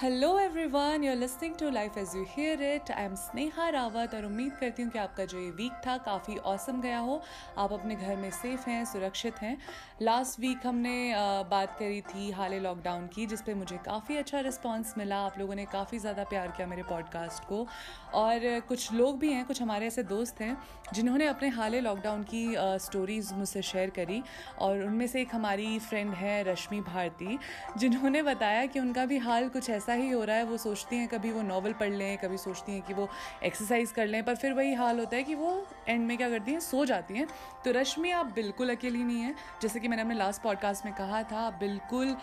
Hello everyone you are listening to life as you hear it I am Sneha Rawat और उम्मीद करती हूँ कि आपका जो ये वीक था काफ़ी औसम गया हो। आप अपने घर में सेफ़ हैं, सुरक्षित हैं। लास्ट वीक हमने बात करी थी हाल लॉकडाउन की, जिस पे मुझे काफ़ी अच्छा रिस्पांस मिला। आप लोगों ने काफ़ी ज़्यादा प्यार किया मेरे पॉडकास्ट को। और कुछ लोग भी हैं, कुछ हमारे ऐसे दोस्त हैं, जिन्होंने अपने हाल लॉकडाउन की स्टोरीज़ मुझसे शेयर करी। और उनमें से एक हमारी फ्रेंड है रश्मि भारती, जिन्होंने बताया कि उनका भी हाल कुछ ऐसा ही हो रहा है, वो सोचती हैं कभी वो नॉवल पढ़ लें, कभी सोचती हैं कि वो एक्सरसाइज कर लें, पर फिर वही हाल होता है कि वो एंड में क्या करती हैं, सो जाती हैं। तो रश्मि, आप बिल्कुल अकेली नहीं हैं। जैसे कि मैंने अपने लास्ट पॉडकास्ट में कहा था, आप बिल्कुल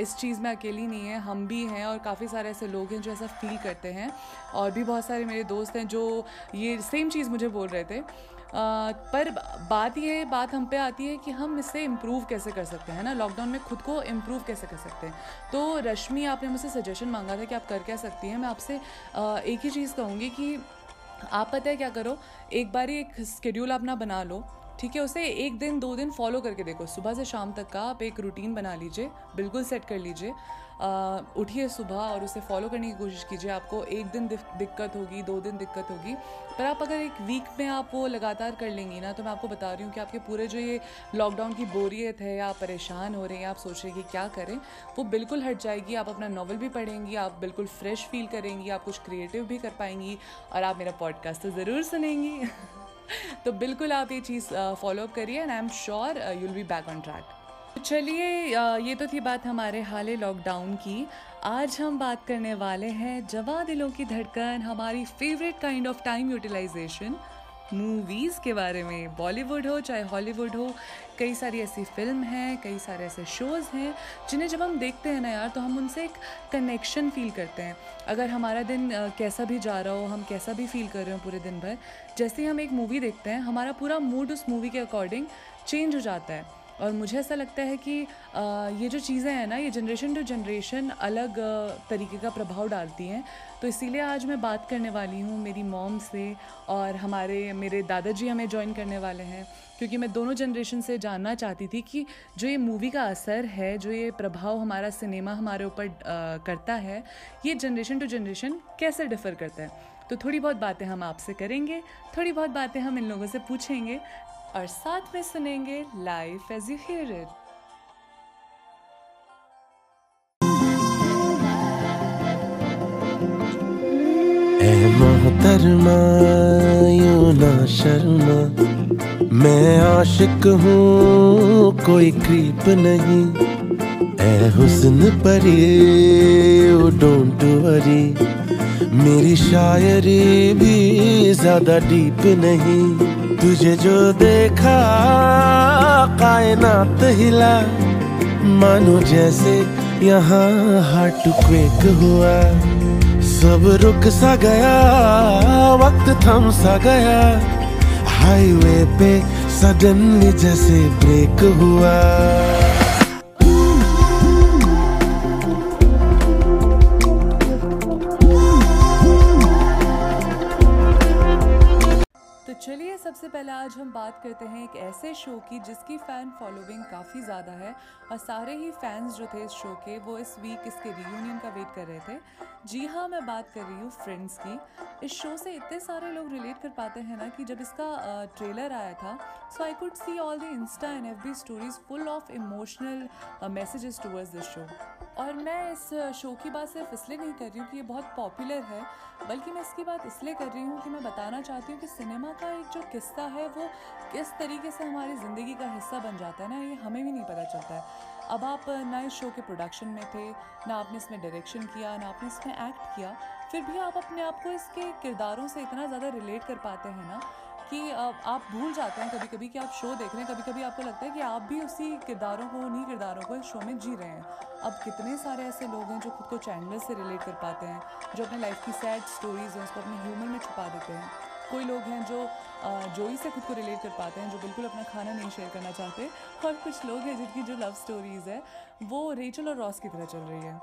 इस चीज़ में अकेली नहीं है, हम भी हैं और काफ़ी सारे ऐसे लोग हैं जो ऐसा फील करते हैं। और भी बहुत सारे मेरे दोस्त हैं जो ये सेम चीज़ मुझे बोल रहे थे। पर बात ये बात हम पे आती है कि हम इससे इम्प्रूव कैसे कर सकते हैं ना? लॉकडाउन में खुद को इम्प्रूव कैसे कर सकते हैं? तो रश्मि, आपने मुझसे सजेशन मांगा था कि आप कर क्या सकती हैं? मैं आपसे एक ही चीज़ कहूँगी कि आप पता है क्या करो? एक बार एक स्केड्यूल अपना बना लो। ठीक है, उसे एक दिन, दो दिन फॉलो करके देखो। सुबह से शाम तक का आप एक रूटीन बना लीजिए, बिल्कुल सेट कर लीजिए। उठिए सुबह और उसे फॉलो करने की कोशिश कीजिए। आपको एक दिन दिक्कत होगी, दो दिन दिक्कत होगी। पर आप अगर एक वीक में आप वो लगातार कर लेंगी ना तो मैं आपको बता रही हूँ कि आपके पूरे जो ये लॉकडाउन की बोरियत है या आप परेशान हो रहे हैं, आप सोच रहे हैं कि क्या करें, वो बिल्कुल हट जाएगी। आप अपना नावल भी पढ़ेंगी, आप बिल्कुल फ्रेश फील करेंगी, आप कुछ क्रिएटिव भी कर पाएँगी और आप मेरा पॉडकास्ट तो ज़रूर सुनेंगी। तो बिल्कुल आप ये चीज़ फॉलो करिए and I am sure you'll be back on track चलिए ये तो थी बात हमारे हाल लॉकडाउन की। आज हम बात करने वाले हैं जवा दिलों की धड़कन, हमारी favourite kind of time utilisation movies के बारे में बॉलीवुड हो, चाहे हॉलीवुड हो, कई सारी ऐसी फ़िल्म हैं, कई सारे ऐसे शोज़ हैं, जिन्हें जब हम देखते हैं ना यार तो हम उनसे एक कनेक्शन फील करते हैं। अगर हमारा दिन कैसा भी जा रहा हो, हम कैसा भी फील कर रहे हो पूरे दिन भर, जैसे ही हम एक मूवी देखते हैं, हमारा पूरा मूड उस मूवी के अकॉर्डिंग चेंज हो जाता है। और मुझे ऐसा लगता है कि ये जो चीज़ें हैं ना, ये जनरेशन टू जनरेशन अलग तरीके का प्रभाव डालती हैं। तो इसीलिए आज मैं बात करने वाली हूँ मेरी मॉम से और हमारे, मेरे दादाजी हमें ज्वाइन करने वाले हैं। क्योंकि मैं दोनों जनरेशन से जानना चाहती थी कि जो ये मूवी का असर है, जो ये प्रभाव हमारा सिनेमा हमारे ऊपर करता है, ये जनरेशन टू जनरेशन कैसे डिफ़र करता है? तो थोड़ी बहुत बातें हम आपसे करेंगे, थोड़ी बहुत बातें हम इन लोगों से पूछेंगे और साथ में सुनेंगे life as you hear it मोहतरमा, यू ना शर्मा। मैं आशिक हूँ, कोई क्रीप नहीं। ए हुस्न परी डोंट वरी मेरी शायरी भी ज़्यादा डीप नहीं। तुझे जो देखा, कायनात हिला। मानो जैसे यहाँ हार्ट क्वेक हुआ। सब रुक सा गया, वक्त थम सा गया। हाईवे पे सडनली जैसे ब्रेक हुआ। सबसे पहले आज हम बात करते हैं एक ऐसे शो की जिसकी फ़ैन फॉलोइंग काफ़ी ज़्यादा है और सारे ही फैंस जो थे इस शो के, वो इस वीक इसके रियूनियन का वेट कर रहे थे। जी हाँ मैं बात कर रही हूँ फ्रेंड्स की। इस शो से इतने सारे लोग रिलेट कर पाते हैं ना कि जब इसका ट्रेलर आया था so I could see all the insta and F B stories full of emotional messages towards this show और मैं इस शो की बात सिर्फ़ इसलिए नहीं कर रही हूँ कि ये बहुत पॉपुलर है, बल्कि मैं इसकी बात इसलिए कर रही हूँ कि मैं बताना चाहती हूँ कि सिनेमा का एक जो किस्सा है, वो किस तरीके से हमारी ज़िंदगी का हिस्सा बन जाता है ना, ये हमें भी नहीं पता चलता है। अब आप ना इस शो के प्रोडक्शन में थे, ना आपने इसमें डायरेक्शन किया, ना आपने इसमें एक्ट किया, फिर भी आप अपने आप को इसके किरदारों से इतना ज़्यादा रिलेट कर पाते हैं ना कि आप भूल जाते हैं कभी कभी कि आप शो देख रहे हैं। कभी कभी आपको लगता है कि आप भी उसी किरदारों को, उन्हीं किरदारों को इस शो में जी रहे हैं। अब कितने सारे ऐसे लोग हैं जो खुद को चैंडलर से रिलेट कर पाते हैं, जो अपने लाइफ की सैड स्टोरीज हैं, उसको अपने ह्यूमर में छुपा देते हैं। कोई लोग हैं जो जोई से खुद को रिलेट कर पाते हैं, जो बिल्कुल अपना खाना नहीं शेयर करना चाहते। और कुछ लोग हैं जिनकी जो लव स्टोरीज़ है, वो रेचल और रॉस की तरह चल रही है।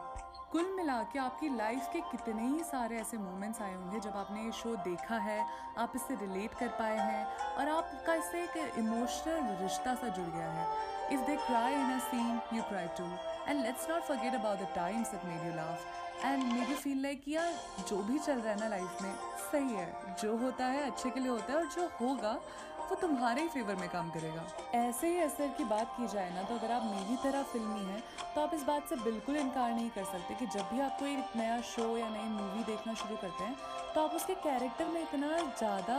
कुल मिला के आपकी लाइफ के कितने ही सारे ऐसे मोमेंट्स आए होंगे जब आपने ये शो देखा है, आप इससे रिलेट कर पाए हैं और आपका इससे एक इमोशनल रिश्ता सा जुड़ गया है। If they cry in a scene you cry too and let's not forget about the times that made you laugh and मेरी फील लाइक यार, जो भी चल रहा है ना लाइफ में, सही है। जो होता है, अच्छे के लिए होता है और जो होगा वो तुम्हारे ही फेवर में काम करेगा। ऐसे ही असर की बात की जाए ना तो अगर आप मेरी तरह फिल्मी हैं तो आप इस बात से बिल्कुल इनकार नहीं कर सकते कि जब भी आप कोई नया शो या नई मूवी देखना शुरू करते हैं तो आप उसके कैरेक्टर में इतना ज़्यादा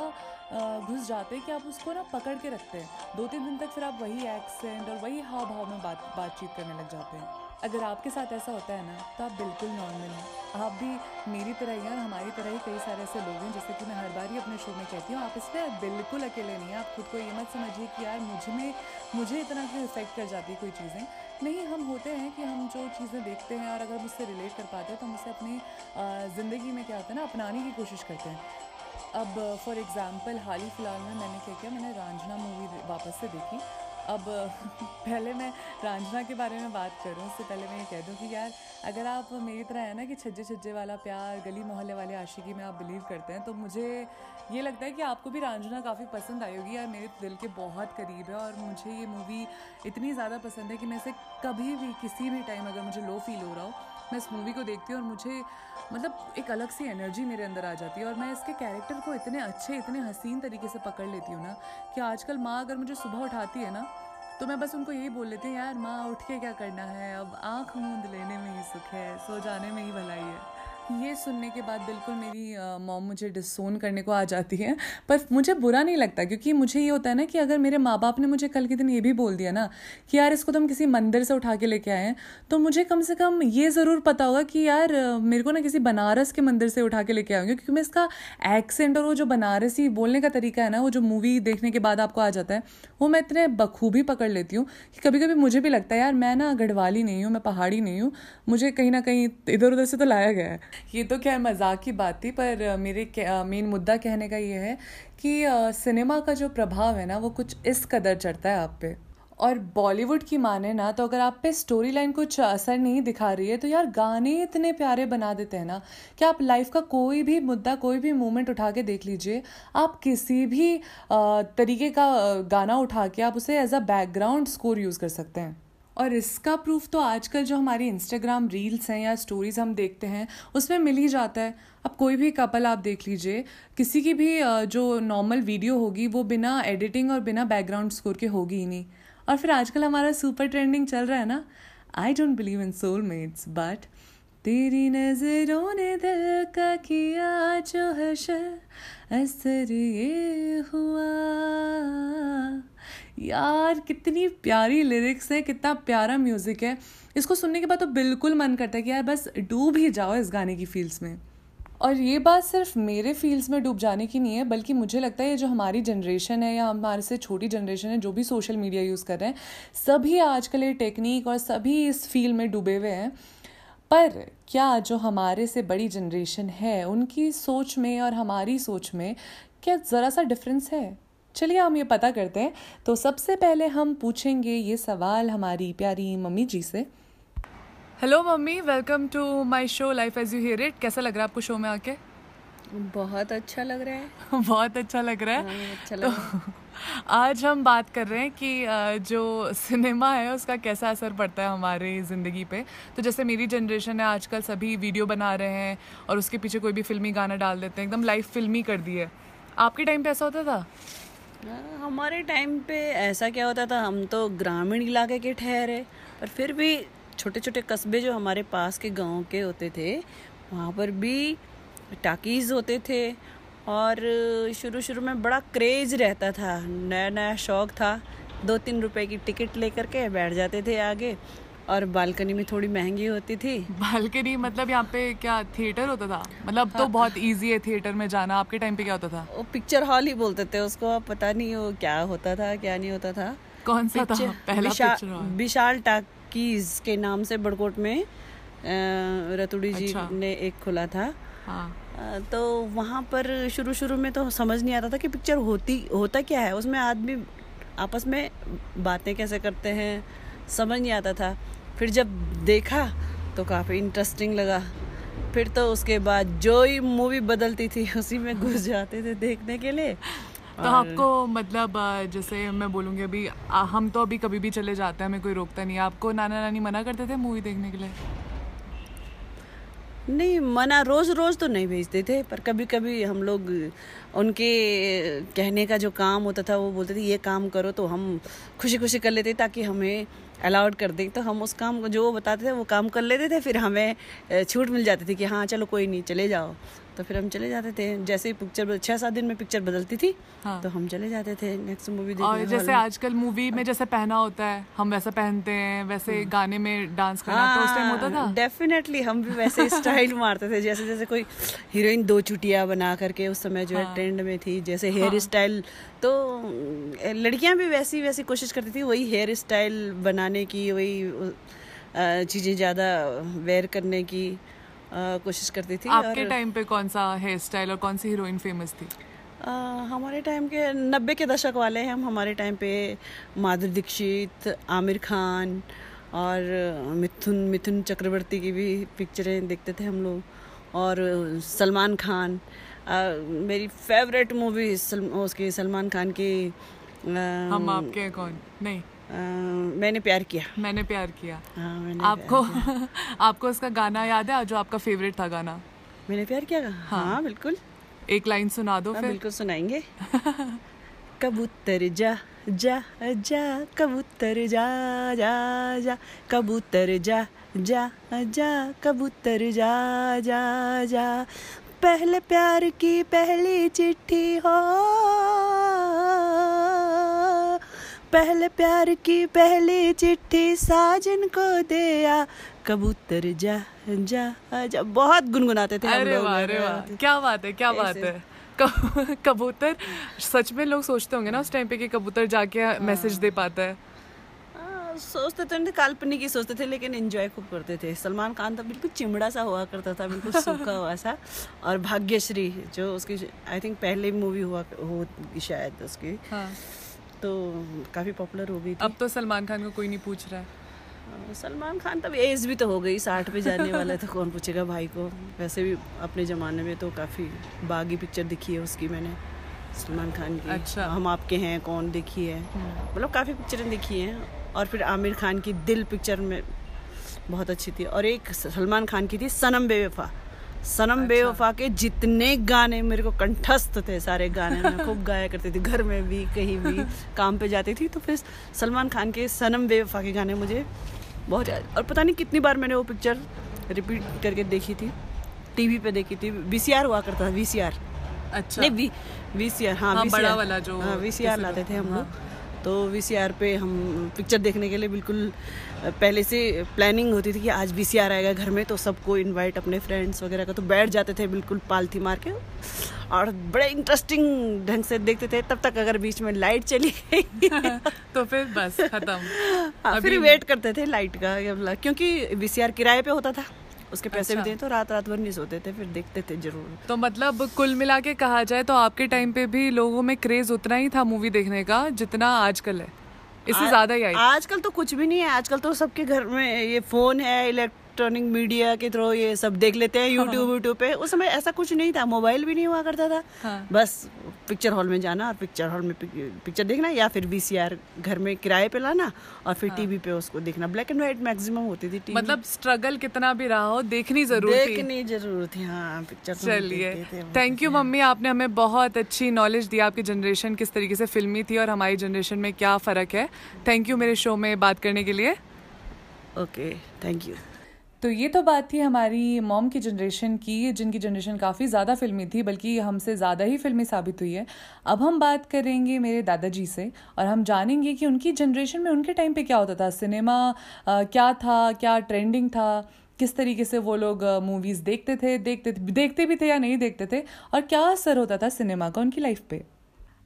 घुस जाते हैं कि आप उसको ना पकड़ के रखते हैं। दो तीन दिन तक फिर आप वही एक्सेंट और वही हाव भाव में बात, बातचीत करने लग जाते हैं। अगर आपके साथ ऐसा होता है ना तो आप बिल्कुल नॉर्मल हैं। आप भी मेरी तरह ही और हमारी तरह ही कई सारे ऐसे लोग हैं, जैसे कि मैं हर बार ही अपने शो में कहती हूँ, आप इसमें बिल्कुल अकेले नहीं हैं। आप खुद को ये मत समझिए कि यार मुझमें, मुझे इतना क्यों इफ़ेक्ट कर जाती है कोई चीज़ें? नहीं, हम होते हैं कि हम जो चीज़ें देखते हैं और अगर हम उससे रिलेट कर पाते हैं तो हम उसे अपनी ज़िंदगी में क्या होता है ना, अपनाने की कोशिश करते हैं। अब फॉर एग्ज़ाम्पल हाल ही फ़िलहाल में मैंने क्या किया, मैंने रांझना मूवी वापस से देखी। अब, पहले मैं रांझना के बारे में बात करूँ, उससे पहले मैं ये कह दूँ कि यार, अगर आप मेरी तरह है ना कि छज्जे छज्जे वाला प्यार, गली मोहल्ले वाले आशिकी में आप बिलीव करते हैं तो मुझे ये लगता है कि आपको भी रांझना काफ़ी पसंद आई होगी। यार, मेरे दिल के बहुत करीब है और मुझे ये मूवी इतनी ज़्यादा पसंद है कि मैं इसे कभी भी, किसी भी टाइम अगर मुझे लो फील हो रहा हो मैं इस मूवी को देखती हूँ और मुझे मतलब एक अलग सी एनर्जी मेरे अंदर आ जाती है और मैं इसके कैरेक्टर को इतने अच्छे, इतने हसीन तरीके से पकड़ लेती हूँ ना कि आजकल माँ अगर मुझे सुबह उठाती है ना तो मैं बस उनको यही बोल लेती हूँ, यार माँ, उठ के क्या करना है? अब आँख मूंद लेने में ही सुख है, सो जाने में ही भलाई है। ये सुनने के बाद बिल्कुल मेरी मॉम मुझे डिसोन करने को आ जाती है। पर मुझे बुरा नहीं लगता, क्योंकि मुझे ये होता है ना कि अगर मेरे माँ बाप ने मुझे कल के दिन ये भी बोल दिया ना कि यार इसको तुम किसी मंदिर से उठा के लेके आए हैं तो मुझे कम से कम ये ज़रूर पता होगा कि यार मेरे को ना किसी बनारस के मंदिर से उठा के लेके आऊँगी, क्योंकि मैं इसका एक्सेंट और वो जो बनारसी बोलने का तरीका है ना, वो जो मूवी देखने के बाद आपको आ जाता है, वो मैं इतने बखूबी पकड़ लेती हूँ कि कभी कभी मुझे भी लगता है, यार मैं ना गढ़वाली नहीं हूँ, मैं पहाड़ी नहीं हूँ, मुझे कहीं ना कहीं इधर उधर से तो लाया गया है। ये तो खैर मज़ाक की बात थी, पर मेरे मेन मुद्दा कहने का ये है कि सिनेमा का जो प्रभाव है ना, वो कुछ इस कदर चढ़ता है आप पे। और बॉलीवुड की माने ना तो अगर आप पे स्टोरी लाइन कुछ असर नहीं दिखा रही है तो यार गाने इतने प्यारे बना देते हैं ना, कि आप लाइफ का कोई भी मुद्दा, कोई भी मोमेंट उठा के देख लीजिए, आप किसी भी तरीके का गाना उठा के आप उसे as a background score use कर सकते हैं। और इसका प्रूफ तो आजकल जो हमारी इंस्टाग्राम रील्स हैं या स्टोरीज हम देखते हैं, उसमें मिल ही जाता है। अब कोई भी कपल आप देख लीजिए, किसी की भी जो नॉर्मल वीडियो होगी, वो बिना एडिटिंग और बिना बैकग्राउंड स्कोर के होगी ही नहीं। और फिर आजकल हमारा सुपर ट्रेंडिंग चल रहा है ना? I don't believe in soul mates but तेरी नज़रों ने दिल का किया जो हशर असर ये हुआ। यार, कितनी प्यारी लिरिक्स है, कितना प्यारा म्यूज़िक है। इसको सुनने के बाद तो बिल्कुल मन करता है कि यार, बस डूब ही जाओ इस गाने की फील्ड्स में। और ये बात सिर्फ़ मेरे फील्ड्स में डूब जाने की नहीं है, बल्कि मुझे लगता है ये जो हमारी जनरेशन है या हमारे से छोटी जनरेशन है, जो भी सोशल मीडिया यूज़ कर रहे हैं, सभी आजकल ये टेक्निक और सभी इस फ़ील्ड में डूबे हुए हैं। पर क्या जो हमारे से बड़ी जनरेशन है उनकी सोच में और हमारी सोच में क्या ज़रा सा डिफरेंस है? चलिए हम ये पता करते हैं। तो सबसे पहले हम पूछेंगे ये सवाल हमारी प्यारी मम्मी जी से। Hello mummy welcome to my show life as you hear it कैसा लग रहा है आपको शो में आके? बहुत अच्छा लग रहा है। बहुत अच्छा लग रहा है। हाँ, अच्छा लग रहा है। तो आज हम बात कर रहे हैं कि जो सिनेमा है, उसका कैसा असर पड़ता है हमारी ज़िंदगी पे। तो जैसे मेरी जनरेशन है, आजकल सभी वीडियो बना रहे हैं और उसके पीछे कोई भी फिल्मी गाना डाल देते हैं। एकदम लाइफ फिल्मी कर दी है। आपके टाइम पे ऐसा होता था? हमारे टाइम पे ऐसा क्या होता था, हम तो ग्रामीण इलाके के ठहरे पर फिर भी छोटे छोटे कस्बे जो हमारे पास के गाँव के होते थे, वहाँ पर भी टाकीज़ होते थे और शुरू शुरू में बड़ा क्रेज़ रहता था। नया नया शौक़ था। दो तीन रुपए की टिकट लेकर के बैठ जाते थे आगे और बालकनी में थोड़ी महँगी होती थी। बालकनी मतलब यहाँ पे क्या थिएटर होता था? मतलब तो हाँ, तो बहुत इजी है थिएटर में जाना। आपके टाइम पे क्या होता था? वो पिक्चर हॉल ही बोलते थे उसको। अब पता नहीं वो क्या होता था क्या नहीं होता था। कौन सा था? पहला विशा, विशाल विशाल टाकीज के नाम से बड़कोट में रतुड़ी जी अच्छा। ने एक खुला था। हाँ। तो वहाँ पर शुरू शुरू में तो समझ नहीं आता था कि पिक्चर होती होता क्या है। उसमें आदमी आपस में बातें कैसे करते हैं समझ नहीं आता था। फिर जब देखा तो काफ़ी इंटरेस्टिंग लगा। फिर तो उसके बाद जो ही मूवी बदलती थी उसी में घुस जाते थे देखने के लिए। तो आपको मतलब जैसे मैं बोलूँगी अभी हम तो अभी कभी भी चले जाते हैं हमें कोई रोकता नहीं आपको नाना नानी मना करते थे मूवी देखने के लिए? नहीं, मना रोज रोज तो नहीं भेजते थे, पर कभी कभी हम लोग उनके कहने का जो काम होता था, वो बोलते थे, ये काम करो तो हम खुशी खुशी कर लेते ताकि हमें अलाउड कर दें। तो हम उस काम को, जो बताते थे, वो काम कर लेते थे, फिर हमें छूट मिल जाती थी कि हाँ चलो कोई नहीं, चले जाओ। तो फिर हम चले जाते थे जैसे ही पिक्चर छह सात दिन में पिक्चर बदलती थी हाँ। तो हम चले जाते थे नेक्स्ट मूवी देखने जैसे आजकल मूवी में जैसे पहना होता है हम वैसा पहनते हैं वैसे हाँ। गाने में डांस करना हाँ, तो उस टाइम होता था डेफिनेटली हम भी वैसे स्टाइल मारते थे जैसे जैसे कोई हीरोइन दो चुटिया बना करके उस समय जो है ट्रेंड हाँ। में थी जैसे हेयर हाँ। स्टाइल तो लड़कियाँ भी वैसी वैसी कोशिश करती थी वही हेयर स्टाइल बनाने की वही चीज़ें ज़्यादा वेयर करने की कोशिश करती थी आपके टाइम पे कौन सा हेयर स्टाइल और कौन सी हीरोइन फ़ेमस थी? हमारे टाइम के नब्बे के दशक वाले हैं। हम हमारे टाइम पे माधुरी दीक्षित आमिर खान और मिथुन मिथुन चक्रवर्ती की भी पिक्चरें देखते थे हम लोग। और सलमान खान। मेरी फेवरेट मूवी सल, उसकी सलमान खान की हम आपके कौन? नहीं। मैंने प्यार किया। मैंने प्यार किया। हाँ, मैंने आपको प्यार आपको उसका गाना याद है? जो आपका फेवरेट था गाना। मैंने प्यार किया? हाँ, हाँ। बिल्कुल। एक लाइन सुना दो हाँ, फिर। बिल्कुल सुनाएँगे। कबूतर जा जा जा कबूतर जा जा जा कबूतर जा जा जा कबूतर जा जा जा। पहले प्यार की पहली चिट्ठी हो। पहले प्यार की पहली चिट्ठी साजन को दिया। कबूतर जा जा जा। बहुत गुनगुनाते थे अरे वाह अरे वाह। क्या बात है क्या बात है। कबूतर सच में लोग सोचते होंगे ना उस टाइम पे कि कबूतर जाके मैसेज हाँ। दे पाता है। हाँ, सोचते थे काल्पनिक ही सोचते थे लेकिन एंजॉय खूब करते थे। सलमान खान तो बिल्कुल चिमड़ा सा हुआ करता था बिल्कुल सूखा हुआ सा। और भाग्यश्री जो उसकी आई थिंक पहले मूवी हुआ हो शायद उसकी। हाँ. तो काफ़ी पॉपुलर हो गई थी। अब तो सलमान खान को कोई नहीं पूछ रहा है। सलमान खान तब एज भी तो हो गई साठ पे जाने वाला था कौन पूछेगा भाई को? वैसे भी अपने ज़माने में तो काफ़ी बागी पिक्चर दिखी है उसकी मैंने सलमान खान की। अच्छा। हम आपके हैं कौन देखी है? हम्म। मतलब काफ़ी पिक्चरें देखी हैं और फिर आमिर खान की दिल पिक्चर में बहुत अच्छी थी। और एक सलमान खान की थी सनम बेवफा। सनम अच्छा। बेवफा के जितने गाने मेरे को कंठस्थ थे सारे गाने मैं खूब गाया करती थी घर में भी कहीं भी काम पे जाती थी तो फिर सलमान खान के सनम बेवफा के गाने मुझे बहुत और पता नहीं कितनी बार मैंने वो पिक्चर रिपीट करके देखी थी टीवी पे देखी थी वीसीआर हुआ करता था वीसीआर अच्छा नहीं वी वीसीआर हाँ, हाँ बड़ा वाला जो हाँ वीसीआर लाते थे हम लोग हाँ। तो वीसीआर पे हम पिक्चर देखने के लिए बिल्कुल पहले से प्लानिंग होती थी कि आज वी आएगा घर में तो सबको इनवाइट अपने फ्रेंड्स वगैरह का तो बैठ जाते थे बिल्कुल पालथी मार के और बड़े इंटरेस्टिंग ढंग से देखते थे तब तक अगर बीच में लाइट चली गई। तो फिर बस खत्म। हाँ, फिर वेट करते थे लाइट का क्योंकि वीसीआर किराए पे होता था। उसके पैसे अच्छा। भी देते तो रात रात भर नहीं सोते थे फिर देखते थे ज़रूर। तो मतलब कुल मिला के कहा जाए तो आपके टाइम पे भी लोगों में क्रेज उतना ही था मूवी देखने का जितना आजकल है। इससे ज़्यादा ही आजकल तो कुछ भी नहीं है आजकल तो सबके घर में ये फ़ोन है इलेक्ट इलेक्ट्रॉनिक मीडिया के थ्रू ये सब देख लेते हैं यूट्यूब यूट्यूब पे। उस समय ऐसा कुछ नहीं था मोबाइल भी नहीं हुआ करता था। हाँ. बस पिक्चर हॉल में जाना और पिक्चर हॉल में पिक्चर देखना या फिर वीसीआर घर में किराए पे लाना और फिर हाँ. टीवी पे उसको देखना। ब्लैक एंड व्हाइट मैक्सिमम होती थी टीवी मतलब स्ट्रगल कितना भी रहा हो देखनी ज़रूर देखनी ज़रूर थी हाँ पिक्चर तो चलिए। थैंक यू मम्मी आपने हमें बहुत अच्छी नॉलेज दी आपकी जनरेशन किस तरीके से फिल्मी थी और हमारी जनरेशन में क्या फ़र्क है। थैंक यू मेरे शो में बात करने के लिए। ओके थैंक यू तो ये तो बात थी हमारी मॉम की जनरेशन की, जिनकी जनरेशन काफ़ी ज़्यादा फिल्मी थी, बल्कि हमसे ज़्यादा ही फिल्मी साबित हुई है। अब हम बात करेंगे मेरे दादाजी से, और हम जानेंगे कि उनकी जनरेशन में उनके टाइम पे क्या होता था। सिनेमा क्या था, क्या ट्रेंडिंग था, किस तरीके से वो लोग मूवीज़ देखते थे, देखते देखते भी थे या नहीं देखते थे, और क्या असर होता था सिनेमा का उनकी लाइफ पे।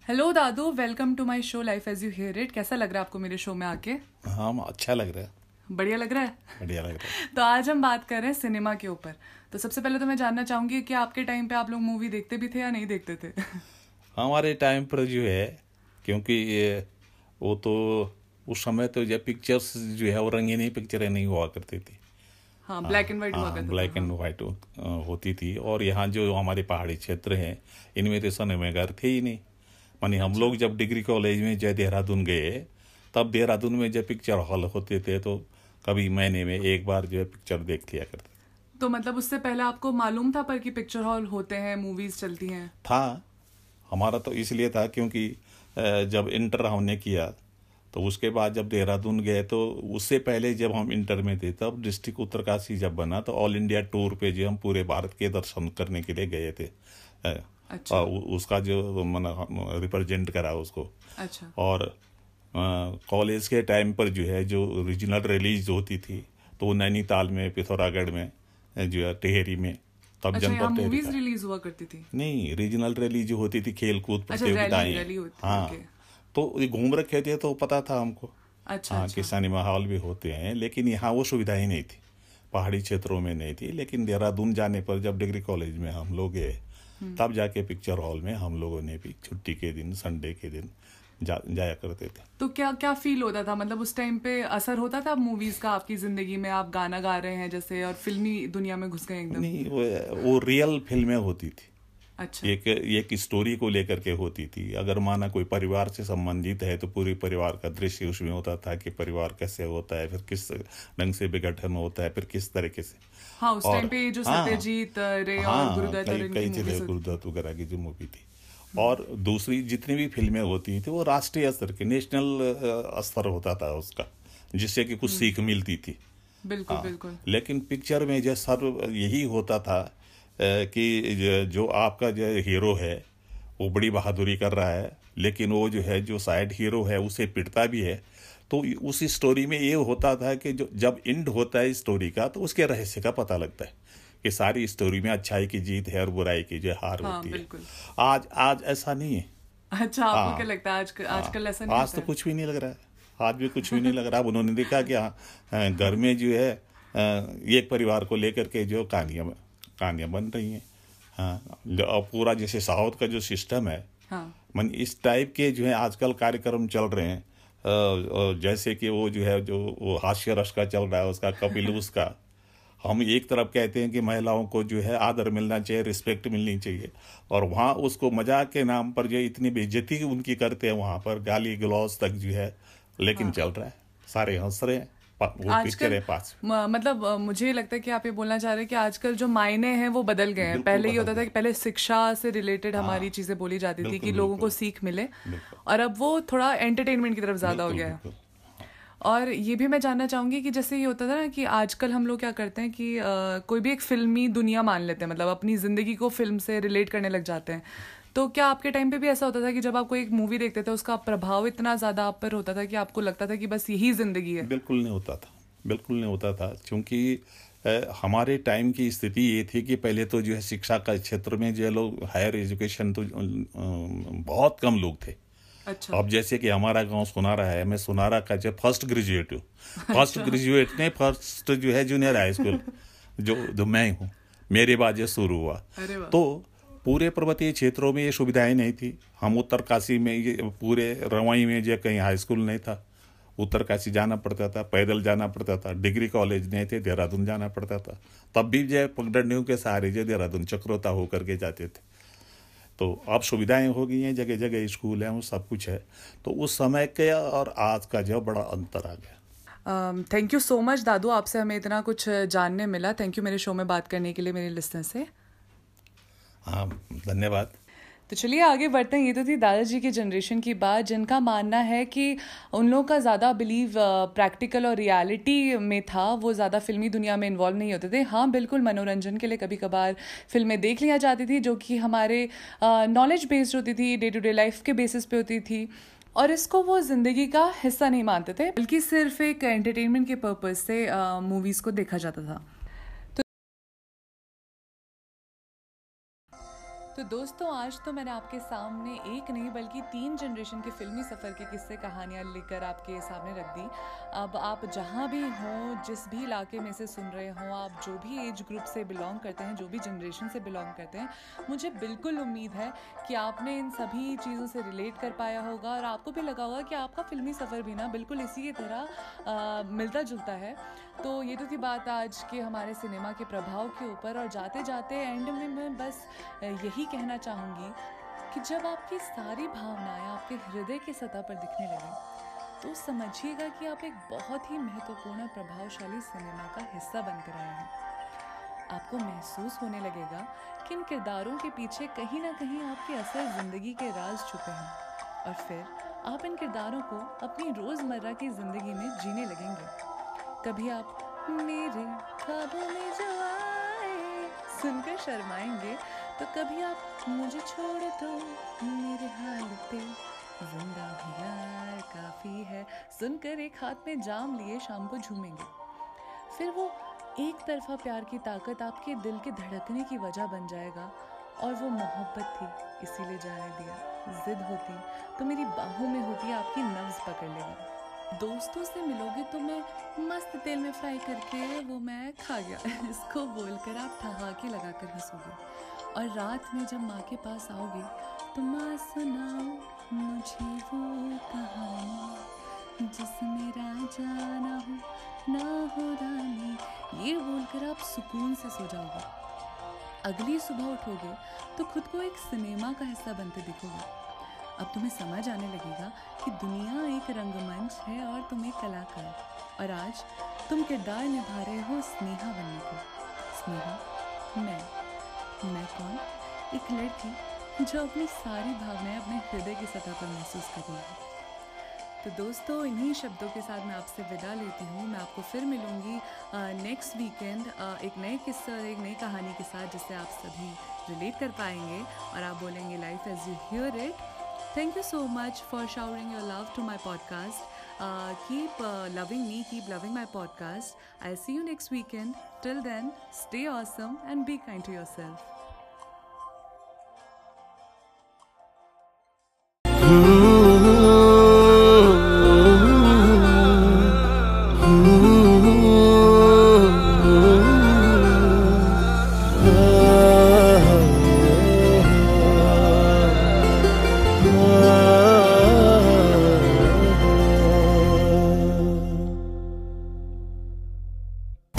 Hello Dadu welcome to my show life as you hear it कैसा लग रहा है आपको मेरे शो में आके? हाँ अच्छा लग रहा है। बढ़िया लग रहा है? बढ़िया लग रहा है। तो आज हम बात कर रहे हैं सिनेमा के ऊपर। तो सबसे पहले तो मैं जानना चाहूँगी कि आपके टाइम पे आप लोग मूवी देखते भी थे या नहीं देखते थे? हमारे टाइम पर जो है क्योंकि ये वो तो उस समय तो जब पिक्चर्स जो है वो रंगीनी पिक्चरें नहीं हुआ करती थी। हाँ ब्लैक एंड व्हाइट हुआ करती ब्लैक एंड व्हाइट होती थी। और यहाँ जो हमारे पहाड़ी क्षेत्र हैं इनमें तो सिनेमाघर थे ही नहीं। मानी हम लोग जब डिग्री कॉलेज में जय देहरादून गए तब देहरादून में जब पिक्चर हॉल होते थे तो कभी महीने में एक बार जो है पिक्चर देख लिया करते। तो मतलब उससे पहले आपको मालूम था पर कि पिक्चर हॉल होते हैं मूवीज़ चलती हैं? था। हमारा तो इसलिए था क्योंकि जब इंटर हमने किया तो उसके बाद जब देहरादून गए तो उससे पहले जब हम इंटर में थे तब डिस्ट्रिक्ट उत्तरकाशी जब बना तो ऑल इंडिया टूर पे जो हम पूरे भारत के दर्शन करने के लिए गए थे। अच्छा। उसका जो मैंने रिप्रेजेंट करा उसको। अच्छा। और कॉलेज के टाइम पर जो है जो रीजनल रिलीज़ होती थी तो नैनीताल में पिथौरागढ़ में जो है टेहरी में तब अच्छा, जनपद रिलीज़ हुआ करती थी? नहीं रीजनल रैली जो होती थी खेल कूद अच्छा, प्रतियोगिताएँ। हाँ। तो घूम रखे थे तो पता था हमको। अच्छा, हाँ अच्छा। कि सिनेमा हॉल भी होते हैं लेकिन यहाँ वो सुविधा ही नहीं थी। पहाड़ी क्षेत्रों में नहीं थी लेकिन देहरादून जाने पर जब डिग्री कॉलेज में हम लोग गए हम्म। तब जाके पिक्चर हॉल में हम लोगों ने भी छुट्टी के दिन संडे के दिन जा, जाया करते थे। तो क्या क्या फील होता था? मतलब उस टाइम पे असर होता था मूवीज़ का आपकी ज़िंदगी में? आप गाना गा रहे हैं जैसे और फिल्मी दुनिया में घुस गए एकदम? नहीं वो, वो रियल फ़िल्में होती थी। अच्छा। एक एक स्टोरी को लेकर के होती थी। अगर माना कोई परिवार से संबंधित है तो पूरे परिवार का दृश्य उसमें होता था कि परिवार कैसे होता है फिर किस ढंग से विघटन होता है फिर किस तरीके से। हाँ उस टाइम पे जो हाँ, सत्यजीत रे हाँ, और गुरुदत्त कई, कई गुरुदत्त वगैरह की जो मूवी थी। और दूसरी जितनी भी फ़िल्में होती थी वो राष्ट्रीय स्तर के नेशनल स्तर होता था उसका जिससे कि कुछ हम्म। सीख मिलती थी। बिल्कुल हाँ, बिल्कुल। लेकिन पिक्चर में जो सर्व यही होता था कि जो आपका जो हीरो है वो बड़ी बहादुरी कर रहा है लेकिन वो जो है जो साइड हीरो है उसे पिटता भी है। तो उस स्टोरी में ये होता था कि जो जब इंड होता है स्टोरी का तो उसके रहस्य का पता लगता है। कि सारी स्टोरी में अच्छाई की जीत है और बुराई की जो हार हाँ, होती है। आज आज ऐसा नहीं है। अच्छा आपको हाँ, क्या लगता है? आज हाँ, आजकल ऐसा नहीं आज तो कुछ भी नहीं लग रहा है। आज भी कुछ भी नहीं लग रहा। है उन्होंने देखा कि हाँ घर में जो है एक परिवार को लेकर के जो कहानियाँ कहानियाँ बन रही हैं। हाँ पूरा जैसे साउथ का जो सिस्टम है हाँ। मन इस टाइप के जो है आजकल कार्यक्रम चल रहे हैं। जैसे कि वो जो है जो वो हास्य रस का चल रहा है उसका कपिल उसका हम एक तरफ़ कहते हैं कि महिलाओं को जो है आदर मिलना चाहिए रिस्पेक्ट मिलनी चाहिए। और वहाँ उसको मज़ाक के नाम पर जो इतनी बेइज्जती उनकी करते हैं वहाँ पर गाली गलौज तक जो है लेकिन हाँ। चल रहा है। सारे हंस रहे हैं आजकल पास। मतलब मुझे लगता है कि आप ये बोलना चाह रहे हैं कि आजकल जो मायने हैं वो बदल गए हैं। पहले ये होता था कि पहले शिक्षा से रिलेटेड हाँ, हमारी चीज़ें बोली जाती थी कि लोगों को सीख मिले। और अब वो थोड़ा एंटरटेनमेंट की तरफ़ ज़्यादा हो गया है। और ये भी मैं जानना चाहूँगी कि जैसे ये होता था ना कि आजकल हम लोग क्या करते हैं कि आ, कोई भी एक फिल्मी दुनिया मान लेते हैं मतलब अपनी ज़िंदगी को फ़िल्म से रिलेट करने लग जाते हैं। तो क्या आपके टाइम पे भी ऐसा होता था कि जब आप कोई एक मूवी देखते थे उसका प्रभाव इतना ज़्यादा आप पर होता था कि आपको लगता था कि बस यही ज़िंदगी है? बिल्कुल नहीं होता था बिल्कुल नहीं होता था। क्योंकि हमारे टाइम की स्थिति ये थी कि पहले तो जो है शिक्षा का क्षेत्र में जो है लोग हायर एजुकेशन तो बहुत कम लोग थे। अच्छा। अब जैसे कि हमारा गाँव सुनारा है मैं सुनारा का जो फ़र्स्ट ग्रेजुएट हूँ। फ़र्स्ट ग्रेजुएट ने फ़र्स्ट जो है जूनियर हाई स्कूल जो जो मैं हूँ मेरे बाद ये शुरू हुआ। तो पूरे पर्वतीय क्षेत्रों में ये सुविधाएँ नहीं थी। हम उत्तरकाशी में ये पूरे रवाई में जो कहीं हाई स्कूल नहीं था। उत्तरकाशी जाना पड़ता था पैदल जाना पड़ता था डिग्री कॉलेज नहीं थे देहरादून जाना पड़ता था। तब भी जो पगडंडियों के सहारे जो देहरादून चक्रोता होकर के जाते थे। तो अब सुविधाएँ हो गई हैं जगह जगह स्कूल हैं वो सब कुछ है। तो उस समय के और आज का जो बड़ा अंतर आ गया। थैंक यू सो मच दादू आपसे हमें इतना कुछ जानने मिला। थैंक यू मेरे शो में बात करने के लिए मेरे लिस्टर से। हाँ धन्यवाद। तो चलिए आगे बढ़ते हैं। ये तो थी दादाजी की जनरेशन की बात, जिनका मानना है कि उन लोगों का ज़्यादा बिलीव प्रैक्टिकल और रियलिटी में था। वो ज़्यादा फिल्मी दुनिया में इन्वॉल्व नहीं होते थे। हाँ बिल्कुल मनोरंजन के लिए कभी कभार फ़िल्में देख लिया जाती थी, जो कि हमारे नॉलेज बेस्ड होती थी डे टू डे लाइफ के बेसिस पे होती थी। और इसको वो ज़िंदगी का हिस्सा नहीं मानते थे, बल्कि सिर्फ़ एक एंटरटेनमेंट के पर्पज़ से मूवीज़ को देखा जाता था। तो दोस्तों, आज तो मैंने आपके सामने एक नहीं बल्कि तीन जनरेशन के फिल्मी सफ़र के किस्से, कहानियाँ लेकर आपके सामने रख दी। अब आप जहाँ भी हों, जिस भी इलाके में से सुन रहे हों, आप जो भी एज ग्रुप से बिलोंग करते हैं, जो भी जनरेशन से बिलोंग करते हैं, मुझे बिल्कुल उम्मीद है कि आपने इन सभी चीज़ों से रिलेट कर पाया होगा और आपको भी लगा होगा कि आपका फिल्मी सफ़र भी ना बिल्कुल इसी की तरह मिलता जुलता है। तो ये तो थी बात आज के हमारे सिनेमा के प्रभाव के ऊपर और जाते जाते एंड में मैं बस यही कहना चाहूँगी कि जब आपकी सारी भावनाएँ आपके हृदय के सतह पर दिखने लगे तो समझिएगा कि आप एक बहुत ही महत्वपूर्ण प्रभावशाली सिनेमा का हिस्सा बनकर आए हैं। आपको महसूस होने लगेगा कि इन किरदारों के पीछे कहीं ना कहीं आपकी असल ज़िंदगी के राज छुपे हैं और फिर आप इन किरदारों को अपनी रोज़मर्रा की ज़िंदगी में जीने लगेंगे। कभी आप मेरे में जो आए सुनकर शर्माएँगे तो कभी आप मुझे छोड़ दो। मेरे हाल पे ज़िंदा यार काफ़ी है। सुनकर एक हाथ में जाम लिए शाम को झूमेंगे। फिर वो एक तरफा प्यार की ताकत आपके दिल के धड़कने की वजह बन जाएगा। और वो मोहब्बत थी इसीलिए जाने दिया। जिद होती तो मेरी बाहों में होती आपकी नब्ज पकड़ लेगा दोस्तों से मिलोगे तो मैं मस्त तेल में फ्राई करके वो मैं खा गया। इसको बोलकर आप ठहाके लगा कर हंसोगे। और रात में जब माँ के पास आओगे तो माँ सुनाओ मुझे वो कहानी, जिसमें राजा ना हो ना हो रानी, ये बोलकर आप सुकून से सो जाओगे। अगली सुबह उठोगे तो खुद को एक सिनेमा का हिस्सा बनते दिखोगे। अब तुम्हें समझ आने लगेगा कि दुनिया एक रंगमंच है और तुम एक कलाकार। और आज तुम किरदार निभा रहे हो स्नेहा बनने को। स्नेहा, मैं। मैं कौन? एक लड़की जो अपनी सारी भावनाएँ अपने हृदय की सतह पर महसूस कर रही है। तो दोस्तों, इन्हीं शब्दों के साथ मैं आपसे विदा लेती हूँ। मैं आपको फिर मिलूँगी नेक्स्ट वीकेंड एक नए किस्से और एक नई कहानी के साथ, जिससे आप सभी रिलेट कर पाएँगे और आप बोलेंगे life as you hear it thank you so much for showering your love to my podcast Uh, keep uh, loving me, keep loving my podcast. I'll see you next weekend. Till then, stay awesome and be kind to yourself.